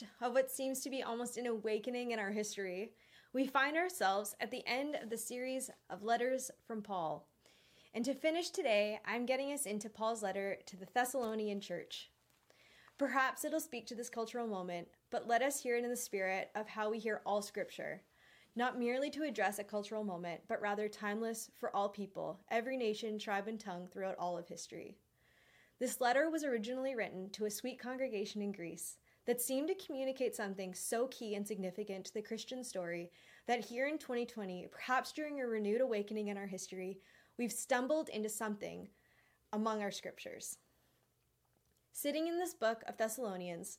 midst of what seems to be almost an awakening in our history, we find ourselves at the end of the series of letters from Paul. And to finish today, I'm getting us into Paul's letter to the Thessalonian church. Perhaps it'll speak to this cultural moment, but let us hear it in the spirit of how we hear all scripture, not merely to address a cultural moment, but rather timeless for all people, every nation, tribe, and tongue throughout all of history. This letter was originally written to a sweet congregation in Greece that seemed to communicate something so key and significant to the Christian story that here in 2020, perhaps during a renewed awakening in our history, we've stumbled into something among our scriptures. Sitting in this book of Thessalonians,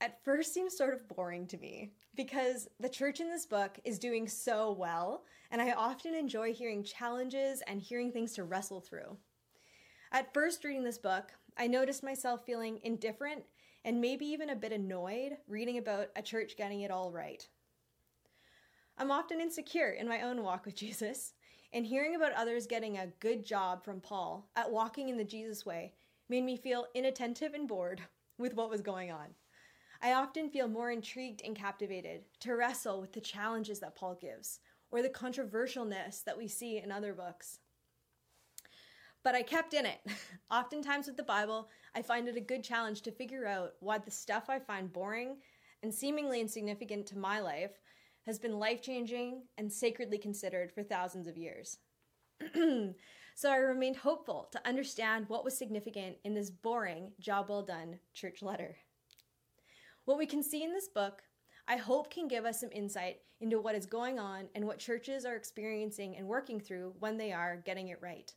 at first seems sort of boring to me because the church in this book is doing so well, and I often enjoy hearing challenges and hearing things to wrestle through. At first reading this book, I noticed myself feeling indifferent and maybe even a bit annoyed reading about a church getting it all right. I'm often insecure in my own walk with Jesus, and hearing about others getting a good job from Paul at walking in the Jesus way made me feel inattentive and bored with what was going on. I often feel more intrigued and captivated to wrestle with the challenges that Paul gives or the controversialness that we see in other books but I kept in it. Oftentimes with the Bible, I find it a good challenge to figure out why the stuff I find boring and seemingly insignificant to my life has been life changing and sacredly considered for thousands of years. so I remained hopeful to understand what was significant in this boring, job well done church letter. What we can see in this book, I hope can give us some insight into what is going on and what churches are experiencing and working through when they are getting it right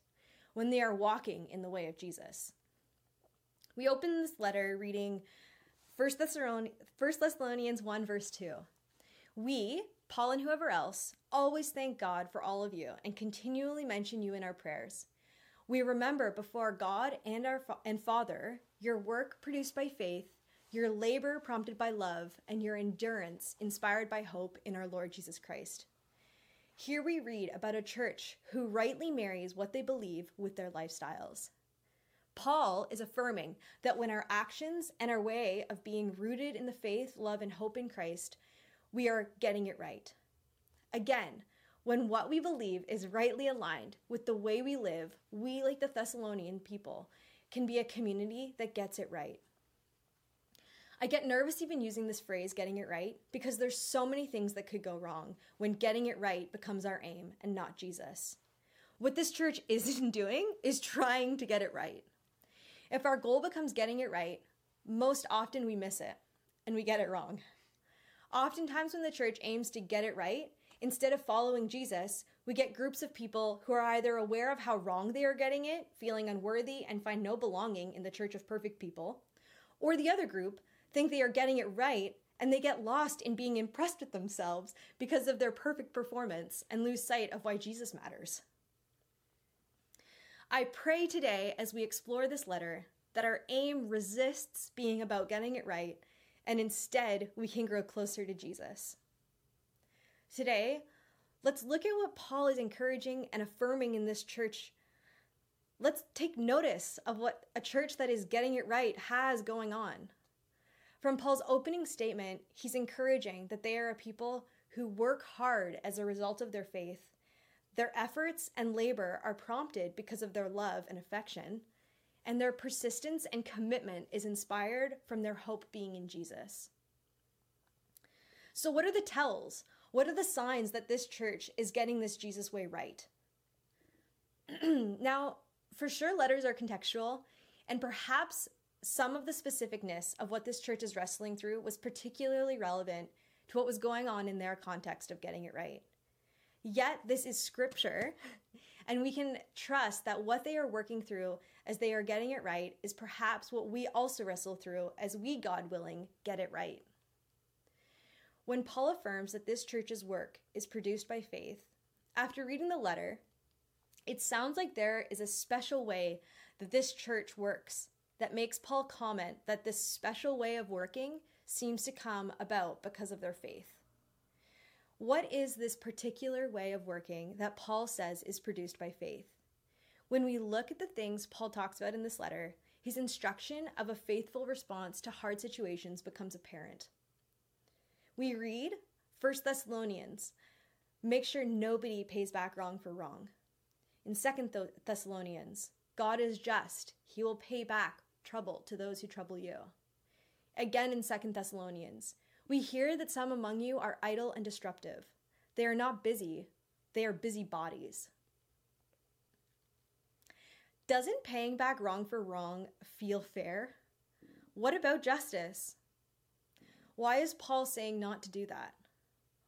when they are walking in the way of Jesus. We open this letter reading 1 Thessalonians 1, verse 2. We, Paul and whoever else, always thank God for all of you and continually mention you in our prayers. We remember before God and our and Father your work produced by faith, your labor prompted by love, and your endurance inspired by hope in our Lord Jesus Christ. Here we read about a church who rightly marries what they believe with their lifestyles. Paul is affirming that when our actions and our way of being rooted in the faith, love, and hope in Christ, we are getting it right. Again, when what we believe is rightly aligned with the way we live, we, like the Thessalonian people, can be a community that gets it right. I get nervous even using this phrase, getting it right, because there's so many things that could go wrong when getting it right becomes our aim and not Jesus. What this church isn't doing is trying to get it right. If our goal becomes getting it right, most often we miss it and we get it wrong. Oftentimes, when the church aims to get it right, instead of following Jesus, we get groups of people who are either aware of how wrong they are getting it, feeling unworthy, and find no belonging in the church of perfect people, or the other group think they are getting it right and they get lost in being impressed with themselves because of their perfect performance and lose sight of why Jesus matters. I pray today as we explore this letter that our aim resists being about getting it right and instead we can grow closer to Jesus. Today, let's look at what Paul is encouraging and affirming in this church. Let's take notice of what a church that is getting it right has going on. From Paul's opening statement, he's encouraging that they are a people who work hard as a result of their faith. Their efforts and labor are prompted because of their love and affection, and their persistence and commitment is inspired from their hope being in Jesus. So, what are the tells? What are the signs that this church is getting this Jesus way right? now, for sure, letters are contextual, and perhaps some of the specificness of what this church is wrestling through was particularly relevant to what was going on in their context of getting it right. Yet, this is scripture, and we can trust that what they are working through as they are getting it right is perhaps what we also wrestle through as we, God willing, get it right. When Paul affirms that this church's work is produced by faith, after reading the letter, it sounds like there is a special way that this church works that makes Paul comment that this special way of working seems to come about because of their faith. What is this particular way of working that Paul says is produced by faith? When we look at the things Paul talks about in this letter, his instruction of a faithful response to hard situations becomes apparent. We read 1 Thessalonians, make sure nobody pays back wrong for wrong. In 2 Thessalonians, God is just, he will pay back trouble to those who trouble you. Again in 2 Thessalonians, we hear that some among you are idle and disruptive. They are not busy, they are busy bodies. Doesn't paying back wrong for wrong feel fair? What about justice? Why is Paul saying not to do that?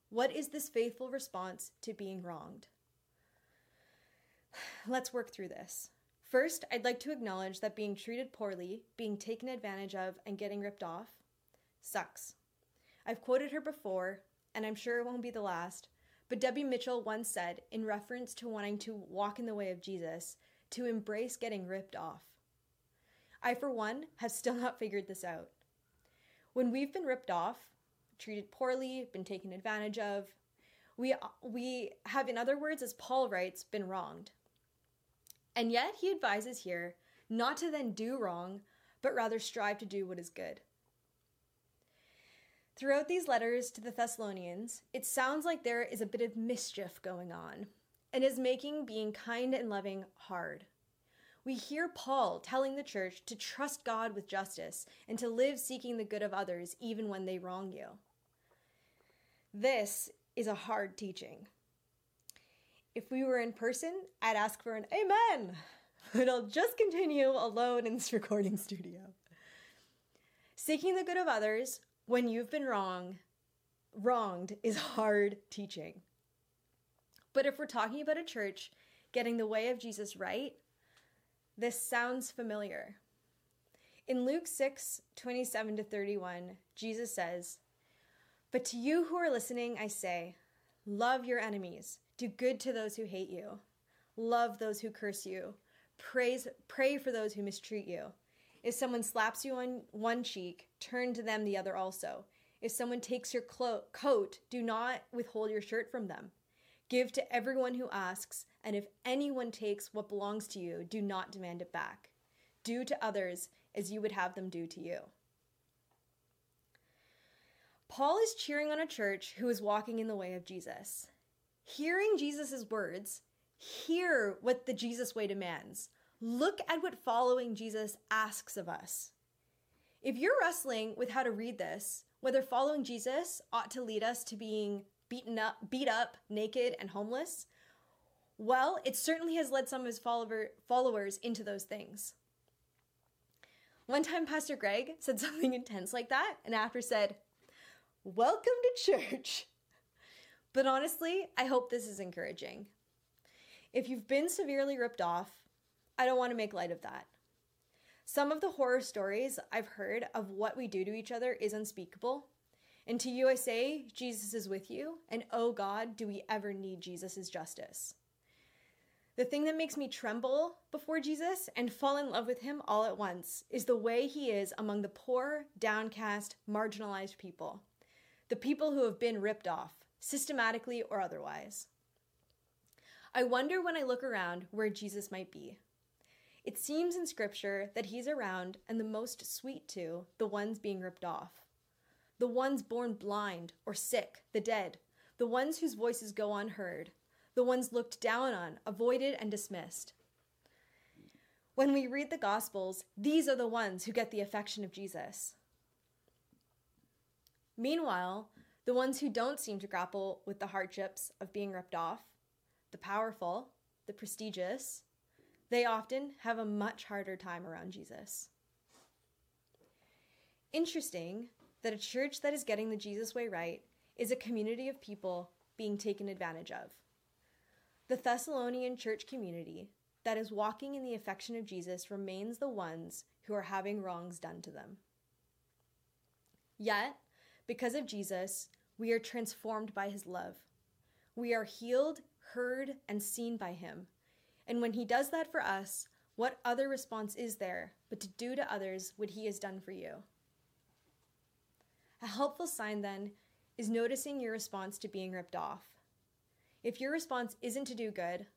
What is this faithful response to being wronged? Let's work through this. First, I'd like to acknowledge that being treated poorly, being taken advantage of, and getting ripped off sucks. I've quoted her before, and I'm sure it won't be the last, but Debbie Mitchell once said, in reference to wanting to walk in the way of Jesus, to embrace getting ripped off. I, for one, have still not figured this out. When we've been ripped off, treated poorly, been taken advantage of, we, we have, in other words, as Paul writes, been wronged. And yet he advises here not to then do wrong, but rather strive to do what is good. Throughout these letters to the Thessalonians, it sounds like there is a bit of mischief going on and is making being kind and loving hard. We hear Paul telling the church to trust God with justice and to live seeking the good of others even when they wrong you. This is a hard teaching. If we were in person, I'd ask for an amen, but I'll just continue alone in this recording studio. Seeking the good of others when you've been wrong, wronged is hard teaching. But if we're talking about a church getting the way of Jesus right, this sounds familiar. In Luke 6 27 to 31, Jesus says, But to you who are listening, I say, love your enemies, do good to those who hate you, love those who curse you, praise, pray for those who mistreat you. If someone slaps you on one cheek, turn to them the other also. If someone takes your clo- coat, do not withhold your shirt from them. Give to everyone who asks, and if anyone takes what belongs to you, do not demand it back. Do to others as you would have them do to you. Paul is cheering on a church who is walking in the way of Jesus. Hearing Jesus' words, hear what the Jesus way demands. Look at what following Jesus asks of us. If you're wrestling with how to read this, whether following Jesus ought to lead us to being beaten up, beat up, naked, and homeless? Well, it certainly has led some of his follower, followers into those things. One time, Pastor Greg said something intense like that, and after said, Welcome to church. But honestly, I hope this is encouraging. If you've been severely ripped off, I don't want to make light of that. Some of the horror stories I've heard of what we do to each other is unspeakable, and to you I say, Jesus is with you, and oh God, do we ever need Jesus' justice. The thing that makes me tremble before Jesus and fall in love with him all at once is the way he is among the poor, downcast, marginalized people. The people who have been ripped off, systematically or otherwise. I wonder when I look around where Jesus might be. It seems in Scripture that he's around and the most sweet to the ones being ripped off the ones born blind or sick, the dead, the ones whose voices go unheard, the ones looked down on, avoided, and dismissed. When we read the Gospels, these are the ones who get the affection of Jesus. Meanwhile, the ones who don't seem to grapple with the hardships of being ripped off, the powerful, the prestigious, they often have a much harder time around Jesus. Interesting that a church that is getting the Jesus way right is a community of people being taken advantage of. The Thessalonian church community that is walking in the affection of Jesus remains the ones who are having wrongs done to them. Yet, because of Jesus, we are transformed by his love. We are healed, heard, and seen by him. And when he does that for us, what other response is there but to do to others what he has done for you? A helpful sign, then, is noticing your response to being ripped off. If your response isn't to do good,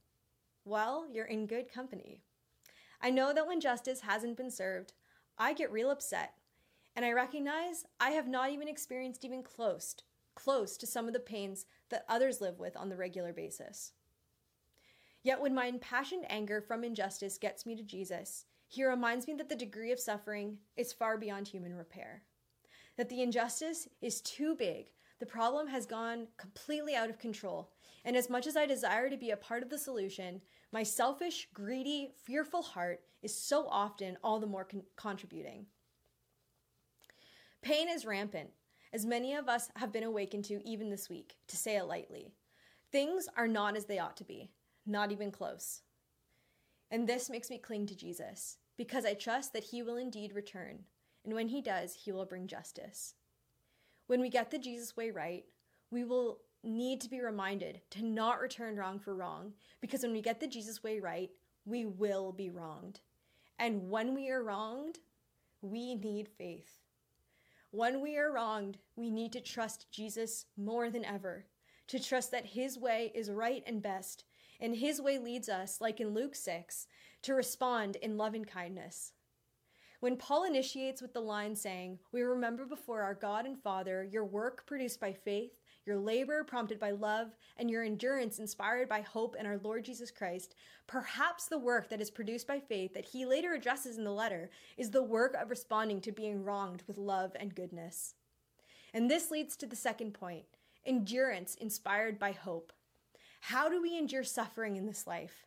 well, you're in good company. I know that when justice hasn't been served, I get real upset. And I recognize I have not even experienced even close, close to some of the pains that others live with on the regular basis. Yet when my impassioned anger from injustice gets me to Jesus, he reminds me that the degree of suffering is far beyond human repair. That the injustice is too big, the problem has gone completely out of control, and as much as I desire to be a part of the solution, my selfish, greedy, fearful heart is so often all the more con- contributing. Pain is rampant, as many of us have been awakened to even this week, to say it lightly. Things are not as they ought to be, not even close. And this makes me cling to Jesus, because I trust that he will indeed return, and when he does, he will bring justice. When we get the Jesus way right, we will need to be reminded to not return wrong for wrong because when we get the Jesus way right, we will be wronged. And when we are wronged, we need faith. When we are wronged, we need to trust Jesus more than ever, to trust that his way is right and best, and his way leads us, like in Luke 6, to respond in love and kindness. When Paul initiates with the line saying, We remember before our God and Father your work produced by faith your labor prompted by love, and your endurance inspired by hope in our Lord Jesus Christ, perhaps the work that is produced by faith that he later addresses in the letter is the work of responding to being wronged with love and goodness. And this leads to the second point endurance inspired by hope. How do we endure suffering in this life?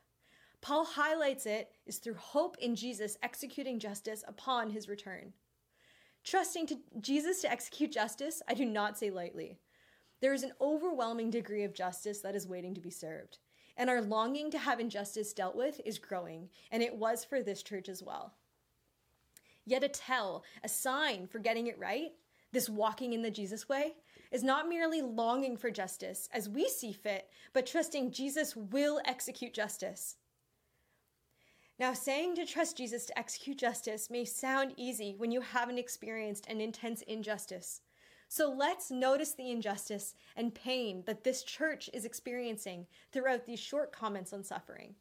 Paul highlights it is through hope in Jesus executing justice upon his return. Trusting to Jesus to execute justice, I do not say lightly. There is an overwhelming degree of justice that is waiting to be served. And our longing to have injustice dealt with is growing, and it was for this church as well. Yet a tell, a sign for getting it right, this walking in the Jesus way, is not merely longing for justice as we see fit, but trusting Jesus will execute justice. Now, saying to trust Jesus to execute justice may sound easy when you haven't experienced an intense injustice. So let's notice the injustice and pain that this church is experiencing throughout these short comments on suffering.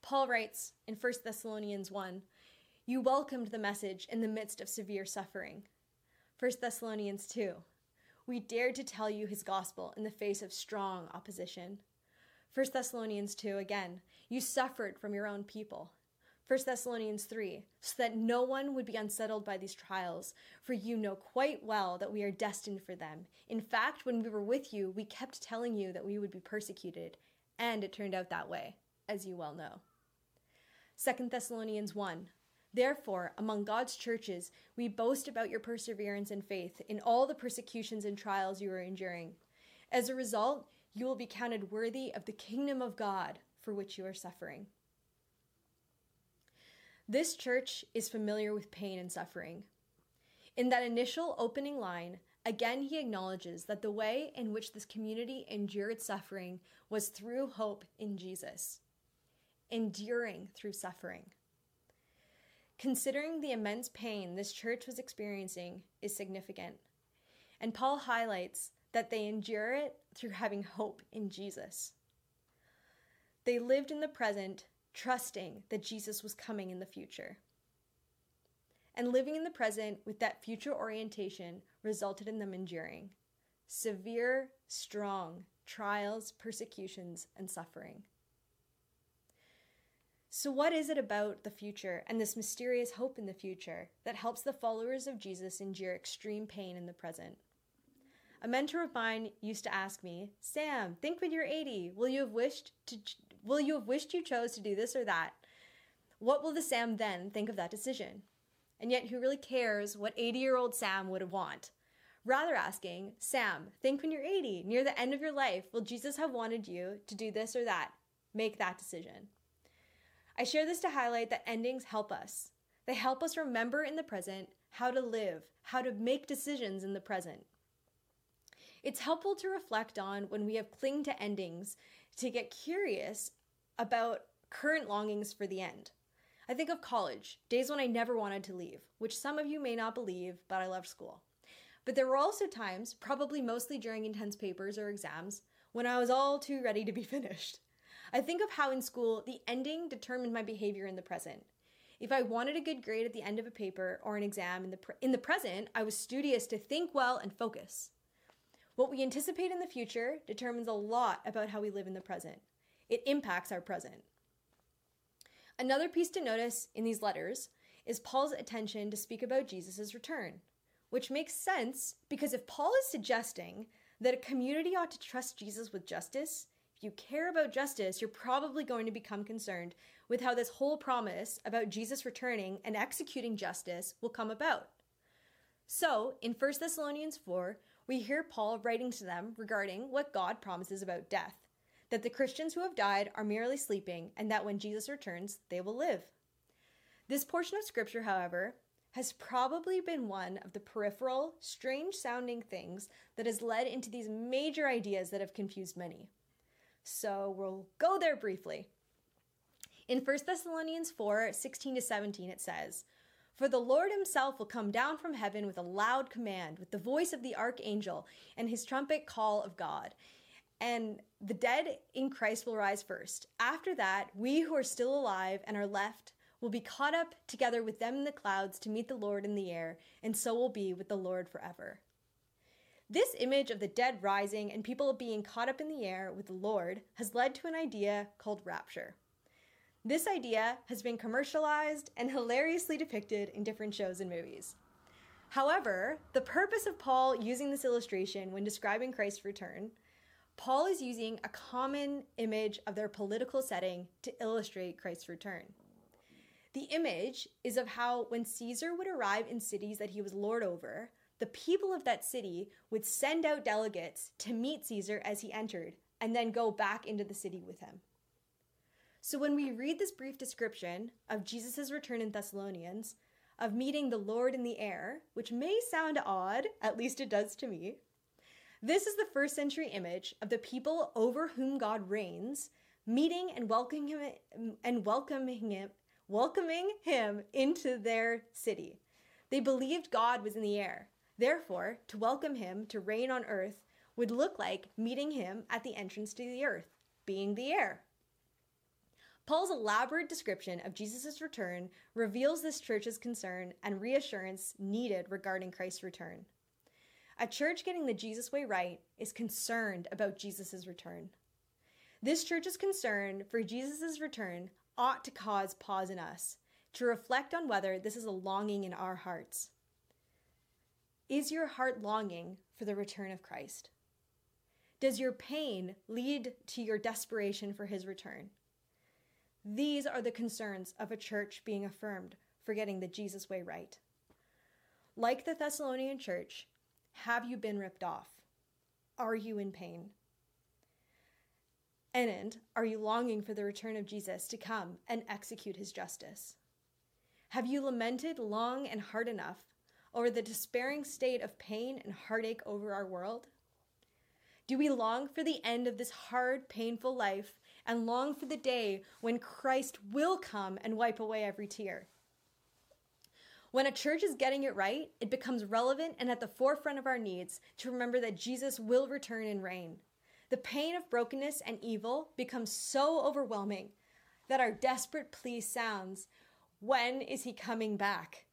Paul writes in 1 Thessalonians 1 You welcomed the message in the midst of severe suffering. 1 Thessalonians 2 We dared to tell you his gospel in the face of strong opposition. 1 Thessalonians 2 again You suffered from your own people. 1 Thessalonians 3, so that no one would be unsettled by these trials, for you know quite well that we are destined for them. In fact, when we were with you, we kept telling you that we would be persecuted, and it turned out that way, as you well know. 2 Thessalonians 1, Therefore, among God's churches, we boast about your perseverance and faith in all the persecutions and trials you are enduring. As a result, you will be counted worthy of the kingdom of God for which you are suffering. This church is familiar with pain and suffering. In that initial opening line, again he acknowledges that the way in which this community endured suffering was through hope in Jesus, enduring through suffering. Considering the immense pain this church was experiencing is significant. And Paul highlights that they endure it through having hope in Jesus. They lived in the present trusting that Jesus was coming in the future. And living in the present with that future orientation resulted in them enduring severe, strong trials, persecutions, and suffering. So, what is it about the future and this mysterious hope in the future that helps the followers of Jesus endure extreme pain in the present? A mentor of mine used to ask me, Sam, think when you're 80, will you have wished to Will you have wished you chose to do this or that? What will the Sam then think of that decision? And yet, who really cares what 80 year old Sam would want? Rather asking, Sam, think when you're 80, near the end of your life, will Jesus have wanted you to do this or that? Make that decision. I share this to highlight that endings help us. They help us remember in the present how to live, how to make decisions in the present. It's helpful to reflect on when we have clinged to endings to get curious about current longings for the end. I think of college, days when I never wanted to leave, which some of you may not believe, but I loved school. But there were also times, probably mostly during intense papers or exams, when I was all too ready to be finished. I think of how in school the ending determined my behavior in the present. If I wanted a good grade at the end of a paper or an exam in the, in the present, I was studious to think well and focus. What we anticipate in the future determines a lot about how we live in the present. It impacts our present. Another piece to notice in these letters is Paul's attention to speak about Jesus' return, which makes sense because if Paul is suggesting that a community ought to trust Jesus with justice, if you care about justice, you're probably going to become concerned with how this whole promise about Jesus returning and executing justice will come about. So, in 1 Thessalonians 4, we hear Paul writing to them regarding what God promises about death that the Christians who have died are merely sleeping, and that when Jesus returns, they will live. This portion of Scripture, however, has probably been one of the peripheral, strange sounding things that has led into these major ideas that have confused many. So we'll go there briefly. In 1 Thessalonians 4 16 to 17, it says, For the Lord himself will come down from heaven with a loud command, with the voice of the archangel, and his trumpet call of God. And the dead in Christ will rise first. After that, we who are still alive and are left will be caught up together with them in the clouds to meet the Lord in the air, and so will be with the Lord forever. This image of the dead rising and people being caught up in the air with the Lord has led to an idea called rapture. This idea has been commercialized and hilariously depicted in different shows and movies. However, the purpose of Paul using this illustration when describing Christ's return, Paul is using a common image of their political setting to illustrate Christ's return. The image is of how when Caesar would arrive in cities that he was lord over, the people of that city would send out delegates to meet Caesar as he entered and then go back into the city with him. So when we read this brief description of Jesus' return in Thessalonians, of meeting the Lord in the air, which may sound odd, at least it does to me, this is the first century image of the people over whom God reigns, meeting and welcoming him and welcoming him, welcoming him into their city. They believed God was in the air. Therefore, to welcome him to reign on earth would look like meeting him at the entrance to the earth, being the air. Paul's elaborate description of Jesus' return reveals this church's concern and reassurance needed regarding Christ's return. A church getting the Jesus way right is concerned about Jesus' return. This church's concern for Jesus' return ought to cause pause in us to reflect on whether this is a longing in our hearts. Is your heart longing for the return of Christ? Does your pain lead to your desperation for his return? These are the concerns of a church being affirmed for getting the Jesus way right. Like the Thessalonian church, have you been ripped off? Are you in pain? And are you longing for the return of Jesus to come and execute his justice? Have you lamented long and hard enough over the despairing state of pain and heartache over our world? Do we long for the end of this hard, painful life and long for the day when Christ will come and wipe away every tear. When a church is getting it right, it becomes relevant and at the forefront of our needs to remember that Jesus will return and reign. The pain of brokenness and evil becomes so overwhelming that our desperate plea sounds, When is he coming back?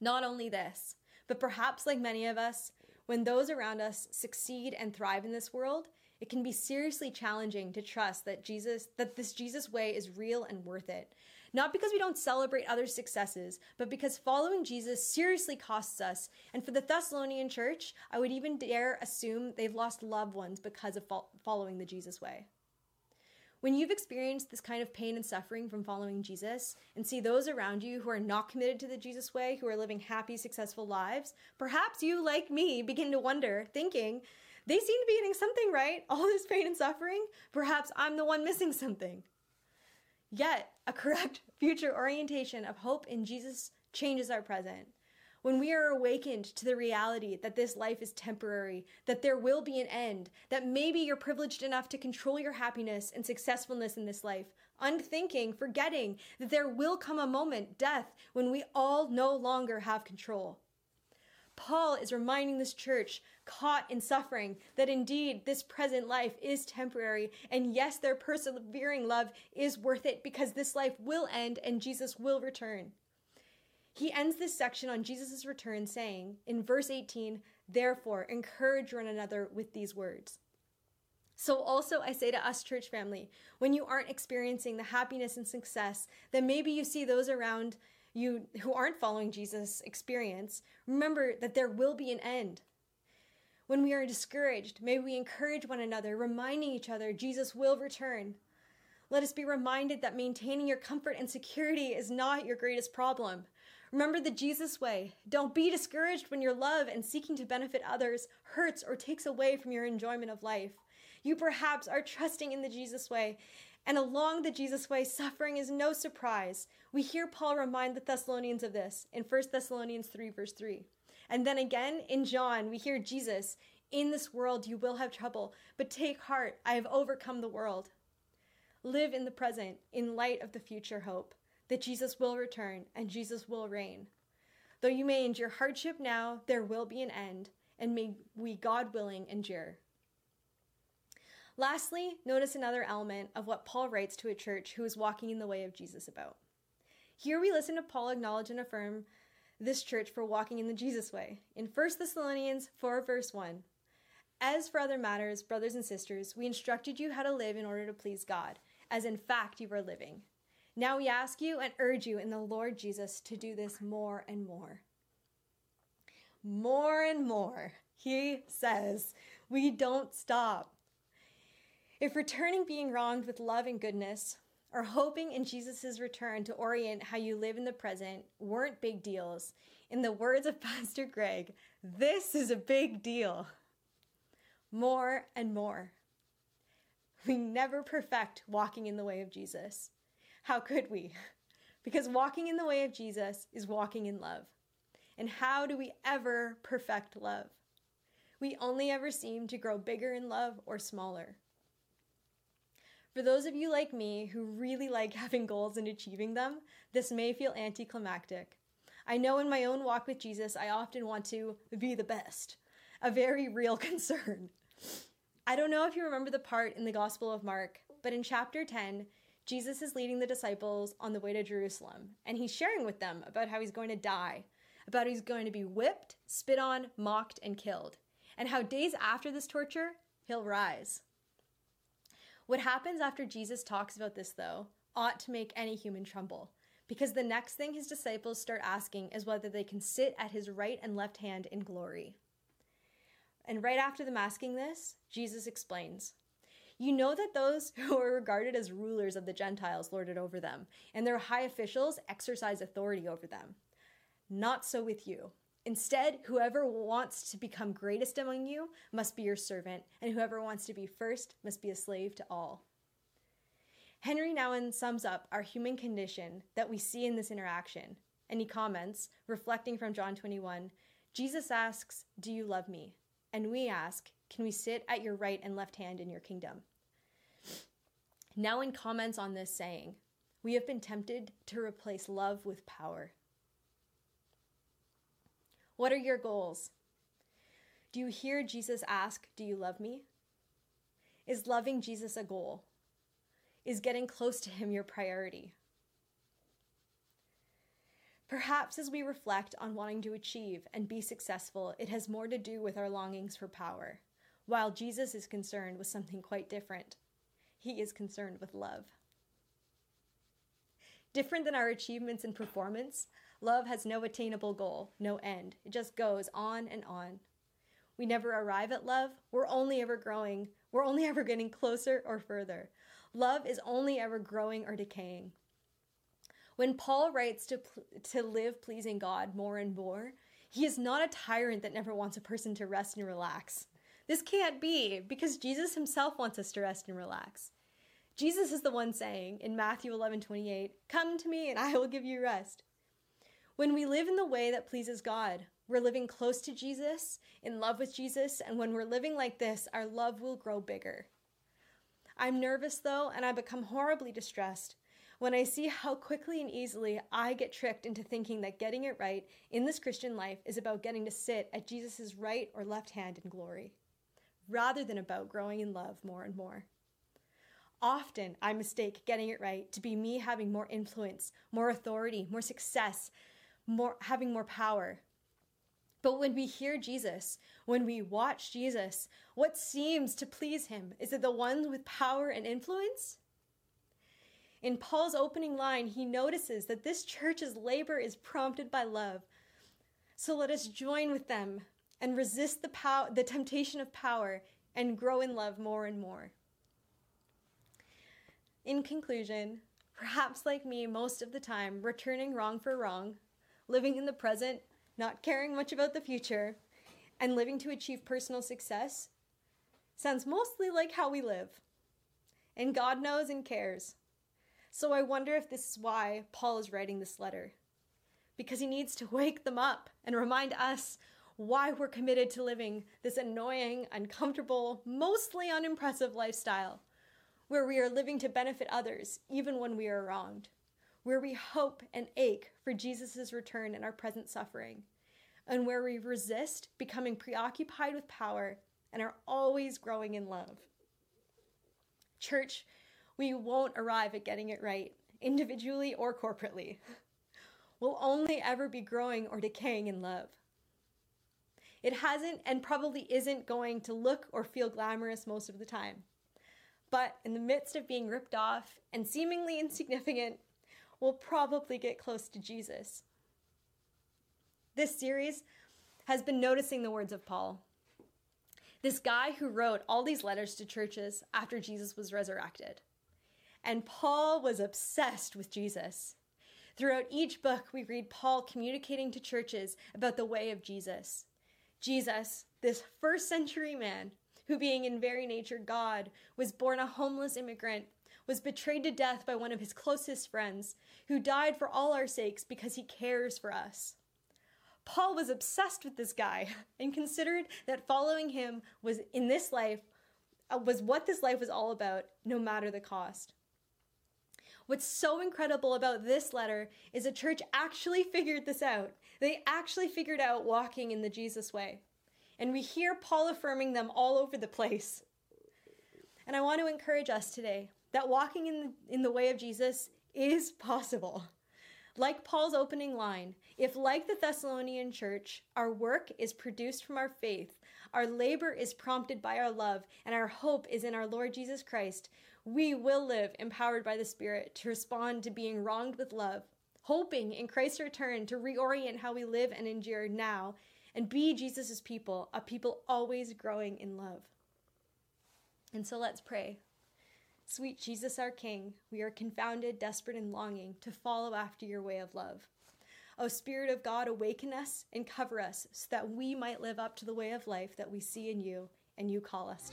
Not only this, but perhaps like many of us, when those around us succeed and thrive in this world, it can be seriously challenging to trust that Jesus that this Jesus way is real and worth it. Not because we don't celebrate other successes, but because following Jesus seriously costs us. And for the Thessalonian church, I would even dare assume they've lost loved ones because of fo- following the Jesus way. When you've experienced this kind of pain and suffering from following Jesus and see those around you who are not committed to the Jesus way, who are living happy, successful lives, perhaps you, like me, begin to wonder, thinking, they seem to be getting something right, all this pain and suffering. Perhaps I'm the one missing something. Yet, a correct future orientation of hope in Jesus changes our present. When we are awakened to the reality that this life is temporary, that there will be an end, that maybe you're privileged enough to control your happiness and successfulness in this life, unthinking, forgetting that there will come a moment, death, when we all no longer have control. Paul is reminding this church caught in suffering that indeed this present life is temporary. And yes, their persevering love is worth it because this life will end and Jesus will return. He ends this section on Jesus' return saying in verse 18, Therefore, encourage one another with these words. So, also, I say to us, church family, when you aren't experiencing the happiness and success that maybe you see those around you who aren't following Jesus experience, remember that there will be an end. When we are discouraged, may we encourage one another, reminding each other Jesus will return. Let us be reminded that maintaining your comfort and security is not your greatest problem. Remember the Jesus way. Don't be discouraged when your love and seeking to benefit others hurts or takes away from your enjoyment of life. You perhaps are trusting in the Jesus way and along the Jesus way, suffering is no surprise. We hear Paul remind the Thessalonians of this in 1 Thessalonians 3, verse 3. And then again in John, we hear Jesus, In this world you will have trouble, but take heart, I have overcome the world. Live in the present in light of the future hope that Jesus will return and Jesus will reign. Though you may endure hardship now, there will be an end, and may we, God willing, endure. Lastly, notice another element of what Paul writes to a church who is walking in the way of Jesus about. Here we listen to Paul acknowledge and affirm this church for walking in the Jesus way. In 1 Thessalonians 4, verse 1, As for other matters, brothers and sisters, we instructed you how to live in order to please God, as in fact you are living. Now we ask you and urge you in the Lord Jesus to do this more and more. More and more, he says, we don't stop. If returning being wronged with love and goodness, or hoping in Jesus' return to orient how you live in the present weren't big deals, in the words of Pastor Greg, this is a big deal. More and more. We never perfect walking in the way of Jesus. How could we? Because walking in the way of Jesus is walking in love. And how do we ever perfect love? We only ever seem to grow bigger in love or smaller. For those of you like me who really like having goals and achieving them, this may feel anticlimactic. I know in my own walk with Jesus, I often want to be the best, a very real concern. I don't know if you remember the part in the Gospel of Mark, but in chapter 10, Jesus is leading the disciples on the way to Jerusalem, and he's sharing with them about how he's going to die, about he's going to be whipped, spit on, mocked, and killed, and how days after this torture, he'll rise. What happens after Jesus talks about this, though, ought to make any human tremble, because the next thing his disciples start asking is whether they can sit at his right and left hand in glory. And right after them asking this, Jesus explains You know that those who are regarded as rulers of the Gentiles lord it over them, and their high officials exercise authority over them. Not so with you. Instead, whoever wants to become greatest among you must be your servant, and whoever wants to be first must be a slave to all. Henri Nouwen sums up our human condition that we see in this interaction, and he comments, reflecting from John 21 Jesus asks, Do you love me? And we ask, Can we sit at your right and left hand in your kingdom? Nouwen comments on this, saying, We have been tempted to replace love with power. What are your goals? Do you hear Jesus ask, Do you love me? Is loving Jesus a goal? Is getting close to him your priority? Perhaps as we reflect on wanting to achieve and be successful, it has more to do with our longings for power, while Jesus is concerned with something quite different. He is concerned with love. Different than our achievements and performance, Love has no attainable goal, no end. It just goes on and on. We never arrive at love. We're only ever growing. We're only ever getting closer or further. Love is only ever growing or decaying. When Paul writes to, to live pleasing God more and more, he is not a tyrant that never wants a person to rest and relax. This can't be because Jesus himself wants us to rest and relax. Jesus is the one saying in Matthew 11 28, Come to me and I will give you rest. When we live in the way that pleases God, we're living close to Jesus, in love with Jesus, and when we're living like this, our love will grow bigger. I'm nervous though, and I become horribly distressed when I see how quickly and easily I get tricked into thinking that getting it right in this Christian life is about getting to sit at Jesus' right or left hand in glory, rather than about growing in love more and more. Often I mistake getting it right to be me having more influence, more authority, more success, more having more power. But when we hear Jesus, when we watch Jesus, what seems to please him? Is it the ones with power and influence? In Paul's opening line, he notices that this church's labor is prompted by love. So let us join with them and resist the, pow- the temptation of power and grow in love more and more. In conclusion, perhaps like me, most of the time, returning wrong for wrong, living in the present, not caring much about the future, and living to achieve personal success sounds mostly like how we live. And God knows and cares. So I wonder if this is why Paul is writing this letter. Because he needs to wake them up and remind us why we're committed to living this annoying, uncomfortable, mostly unimpressive lifestyle where we are living to benefit others even when we are wronged, where we hope and ache for Jesus' return in our present suffering, and where we resist becoming preoccupied with power and are always growing in love. Church, we won't arrive at getting it right, individually or corporately. We'll only ever be growing or decaying in love. It hasn't and probably isn't going to look or feel glamorous most of the time but in the midst of being ripped off and seemingly insignificant, we'll probably get close to Jesus. This series has been noticing the words of Paul, this guy who wrote all these letters to churches after Jesus was resurrected. And Paul was obsessed with Jesus. Throughout each book, we read Paul communicating to churches about the way of Jesus. Jesus, this first century man, who, being in very nature God, was born a homeless immigrant, was betrayed to death by one of his closest friends, who died for all our sakes because he cares for us. Paul was obsessed with this guy and considered that following him was in this life uh, was what this life was all about no matter the cost. What's so incredible about this letter is the church actually figured this out. They actually figured out walking in the Jesus way and we hear Paul affirming them all over the place. And I want to encourage us today that walking in the, in the way of Jesus is possible. Like Paul's opening line, if, like the Thessalonian church, our work is produced from our faith, our labor is prompted by our love, and our hope is in our Lord Jesus Christ, we will live empowered by the Spirit to respond to being wronged with love, hoping in Christ's return to reorient how we live and endure now and be Jesus' people, a people always growing in love. And so let's pray. Sweet Jesus, our King, we are confounded, desperate, and longing to follow after your way of love. O Spirit of God, awaken us and cover us so that we might live up to the way of life that we see in you and you call us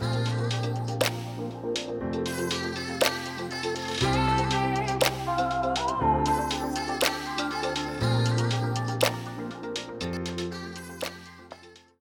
to.